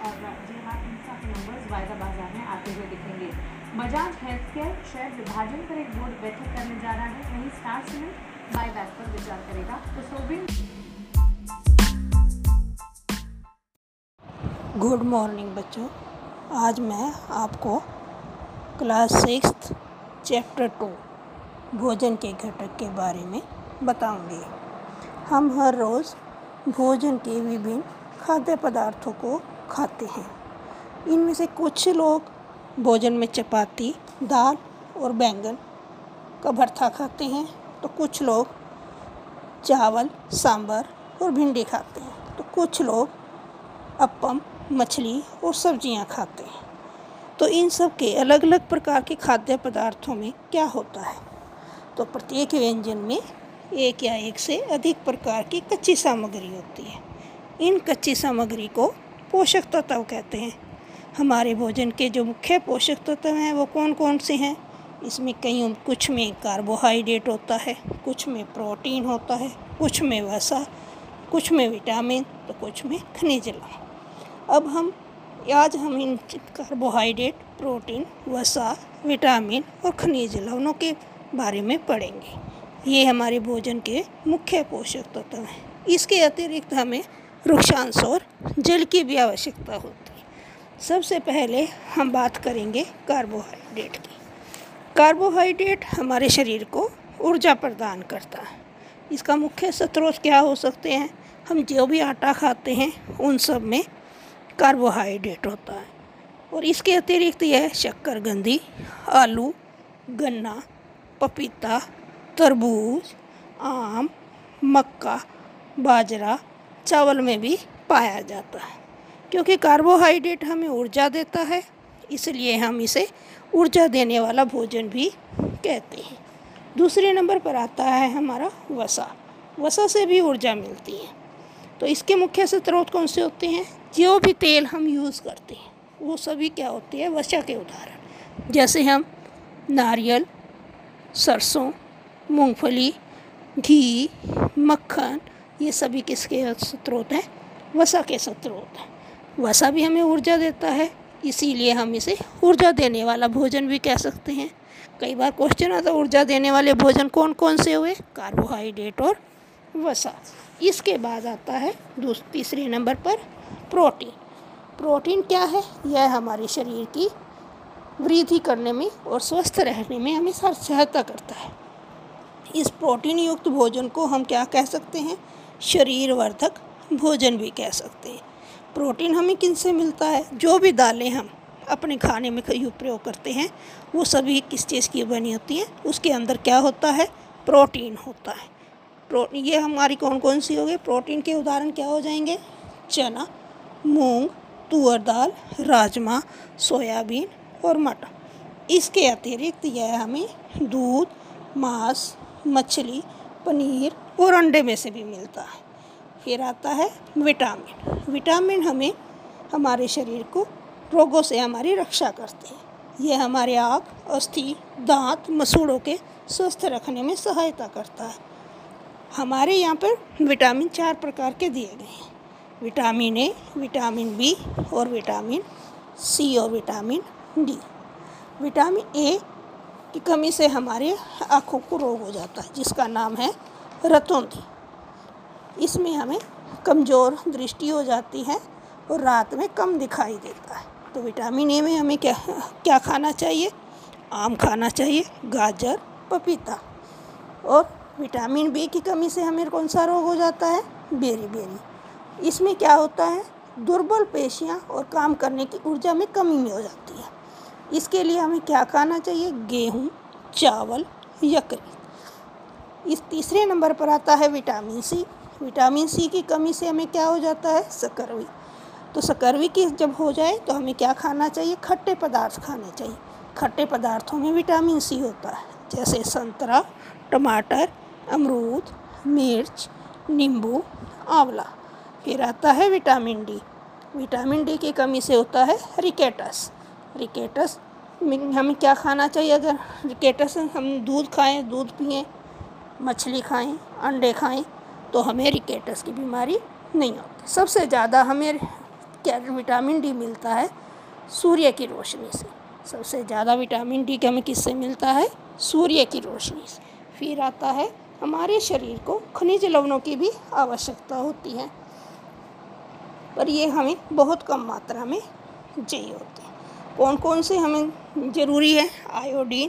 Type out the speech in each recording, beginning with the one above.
और जी हाँ इन सब नंबर्स वायदा बाज़ार में आते हुए दिखेंगे। बजाज हेल्थ केयर शेयर विभाजन पर एक बोर्ड बैठक करने जा रहा है। वहीं स्टार सीमेंट बाय बैक पर विचार करेगा। तो सोबिन गुड मॉर्निंग बच्चों। आज मैं आपको क्लास सिक्स चैप्टर टू भोजन के घटक के बारे में बताऊँगी। हम हर रोज़ भोजन के विभिन्न खाद्य पदार्थों को खाते हैं। इनमें से कुछ लोग भोजन में चपाती, दाल और बैंगन का भरता खाते हैं। तो कुछ लोग चावल, सांभर और भिंडी खाते हैं। तो कुछ लोग अपम मछली और सब्ज़ियाँ खाते हैं। तो इन सब के अलग अलग प्रकार के खाद्य पदार्थों में क्या होता है? तो प्रत्येक व्यंजन में एक या एक से अधिक प्रकार की कच्ची सामग्री होती है। इन कच्ची सामग्री को पोषक तत्व कहते हैं। हमारे भोजन के जो मुख्य पोषक तत्व हैं, वो कौन कौन से हैं? इसमें कई कुछ में कार्बोहाइड्रेट होता है, कुछ में प्रोटीन होता है, कुछ में वसा, कुछ में विटामिन तो कुछ में खनिज लवण। अब हम, आज हम इन कार्बोहाइड्रेट प्रोटीन वसा विटामिन और खनिज लवणों के बारे में पढ़ेंगे। ये हमारे भोजन के मुख्य पोषक तत्व हैं। इसके अतिरिक्त हमें वृक्षांश और जल की भी आवश्यकता होती है। सबसे पहले हम बात करेंगे कार्बोहाइड्रेट की। कार्बोहाइड्रेट हमारे शरीर को ऊर्जा प्रदान करता है। इसका मुख्य स्रोत क्या हो सकते हैं? हम जो भी आटा खाते हैं, उन सब में कार्बोहाइड्रेट होता है। और इसके अतिरिक्त यह शक्करगंदी आलू, गन्ना, पपीता, तरबूज, आम, मक्का, बाजरा चावल में भी पाया जाता है, क्योंकि कार्बोहाइड्रेट हमें ऊर्जा देता है, इसलिए हम इसे ऊर्जा देने वाला भोजन भी कहते हैं। दूसरे नंबर पर आता है हमारा वसा। वसा से भी ऊर्जा मिलती है। तो इसके मुख्य स्रोत कौन से होते हैं? जो भी तेल हम यूज़ करते हैं, वो सभी क्या होती है? वसा के उदाहरण। जैसे हम नारियल, सरसों, मूंगफली, घी, मक्खन ये सभी किसके स्रोत हैं? वसा के स्रोत। हैं वसा भी हमें ऊर्जा देता है, इसीलिए हम इसे ऊर्जा देने वाला भोजन भी कह सकते हैं। कई बार क्वेश्चन आता ऊर्जा देने वाले भोजन कौन कौन से हुए? कार्बोहाइड्रेट और वसा। इसके बाद आता है तीसरे नंबर पर प्रोटीन प्रोटीन क्या है? यह हमारे शरीर की वृद्धि करने में और स्वस्थ रहने में हमें सहायता करता है। इस प्रोटीन युक्त भोजन को हम क्या कह सकते हैं? शरीर वर्धक भोजन भी कह सकते हैं। प्रोटीन हमें किन से मिलता है? जो भी दालें हम अपने खाने में प्रयोग करते हैं, वो सभी किस चीज़ की बनी होती हैं? उसके अंदर क्या होता है? प्रोटीन होता है। प्रोटीन ये हमारी कौन कौन सी हो गई? प्रोटीन के उदाहरण क्या हो जाएँगे? चना, मूंग, तुअर दाल, राजमा, सोयाबीन और मटर। इसके अतिरिक्त यह हमें दूध, मांस, मछली पनीर और अंडे में से भी मिलता है। फिर आता है विटामिन। विटामिन हमें हमारे शरीर को रोगों से हमारी रक्षा करते हैं। यह हमारे आँख, अस्थि, दांत, मसूड़ों के स्वस्थ रखने में सहायता करता है। हमारे यहाँ पर विटामिन चार प्रकार के दिए गए हैं। विटामिन ए, विटामिन बी और विटामिन सी और विटामिन डी। विटामिन ए की कमी से हमारे आँखों को रोग हो जाता है, जिसका नाम है रतौंधी इसमें हमें कमज़ोर दृष्टि हो जाती है और रात में कम दिखाई देता है। तो विटामिन ए में हमें क्या क्या खाना चाहिए? आम खाना चाहिए, गाजर, पपीता। और विटामिन बी की कमी से हमें कौन सा रोग हो जाता है? Beriberi. इसमें क्या होता है? दुर्बल पेशियाँ और काम करने की ऊर्जा में कमी में हो जाती है। इसके लिए हमें क्या खाना चाहिए? गेहूँ, चावल यकृत इस तीसरे नंबर पर आता है विटामिन सी। विटामिन सी की कमी से हमें क्या हो जाता है? सकरवी तो सकरवी की जब हो जाए तो हमें क्या खाना चाहिए? खट्टे पदार्थ खाने चाहिए। खट्टे पदार्थों में विटामिन सी होता है, जैसे संतरा, टमाटर, अमरूद, मिर्च, नींबू, आंवला। फिर आता है विटामिन डी। विटामिन डी की कमी से होता है रिकेटस। रिकेटस हमें क्या खाना चाहिए अगर? रिकेटस हम दूध खाएँ, दूध पिएँ, मछली खाएँ, अंडे खाएँ तो हमें रिकेटस की बीमारी नहीं होती। सबसे ज़्यादा हमें क्या विटामिन डी मिलता है? सूर्य की रोशनी से। सबसे ज़्यादा विटामिन डी हमें किससे मिलता है? सूर्य की रोशनी से। फिर आता है, हमारे शरीर को खनिज लवणों की भी आवश्यकता होती है। पर ये हमें बहुत कम मात्रा में चाहिए होते हैं। कौन कौन से हमें ज़रूरी है? आयोडीन,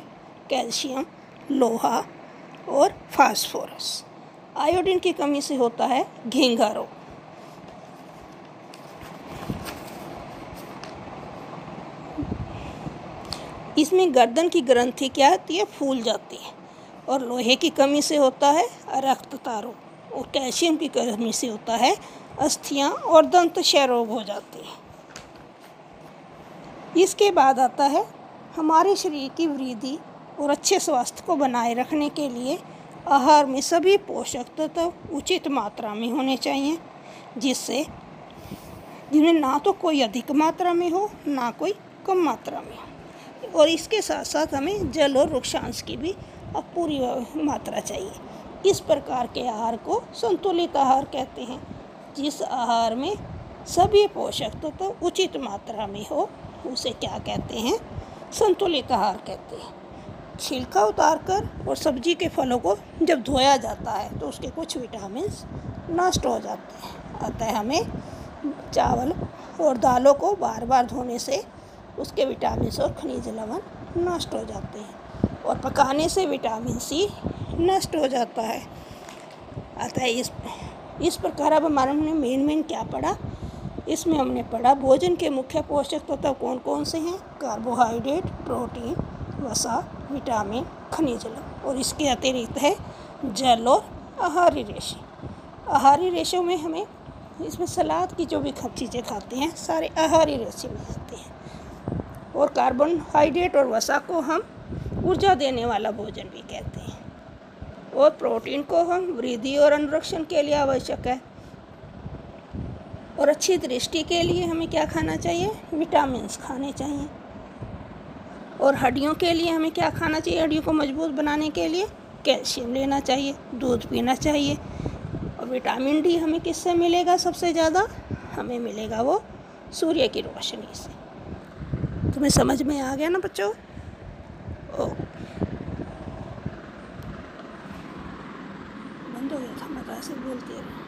कैल्शियम, लोहा और फास्फोरस। आयोडीन की कमी से होता है घेंगा रोग। इसमें गर्दन की ग्रंथि क्या होती है? फूल जाती है। और लोहे की कमी से होता है रक्तता रोग और कैल्शियम की कमी से होता है अस्थियाँ और दंत क्षय रोग हो जाते हैं। इसके बाद आता है हमारे शरीर की वृद्धि और अच्छे स्वास्थ्य को बनाए रखने के लिए आहार में सभी पोषक तत्व तो उचित मात्रा में होने चाहिए, जिससे जिनमें ना तो कोई अधिक मात्रा में हो, ना कोई कम मात्रा में हो। और इसके साथ साथ हमें जल और वृक्षांश की भी अब पूरी मात्रा चाहिए। इस प्रकार के आहार को संतुलित आहार कहते हैं, जिस आहार में सभी पोषक तत्व तो उचित मात्रा में हो उसे क्या कहते हैं? संतुलित आहार कहते हैं। छिलका उतार कर और सब्ज़ी के फलों को जब धोया जाता है तो उसके कुछ विटामिन नष्ट हो जाते हैं। अतः हमें चावल और दालों को बार बार धोने से उसके विटामिन और खनिज लवण नष्ट हो जाते हैं और पकाने से विटामिन सी नष्ट हो जाता है। अतः इस इस प्रकार अब हमारे हमने मेन मेन क्या पढ़ा इसमें हमने पढ़ा भोजन के मुख्य पोषक तत्व तो कौन कौन से हैं? कार्बोहाइड्रेट, प्रोटीन, वसा, विटामिन, खनिज लवण और इसके अतिरिक्त है जल और आहारी रेशे। आहारी रेशों में हमें इसमें सलाद की जो भी चीज़ें खाते हैं, सारे आहारी रेशे में आते हैं। और कार्बोहाइड्रेट और वसा को हम ऊर्जा देने वाला भोजन भी कहते हैं। और प्रोटीन को हम वृद्धि और अनुरक्षण के लिए आवश्यक है। और अच्छी दृष्टि के लिए हमें क्या खाना चाहिए? विटामिन खाने चाहिए। और हड्डियों के लिए हमें क्या खाना चाहिए? हड्डियों को मज़बूत बनाने के लिए कैल्शियम लेना चाहिए, दूध पीना चाहिए। और विटामिन डी हमें किससे मिलेगा? सबसे ज़्यादा हमें मिलेगा वो सूर्य की रोशनी से। तुम्हें समझ में आ गया ना बच्चों? ओ। बंद हो गया था, मैं कैसे बोलती रहा।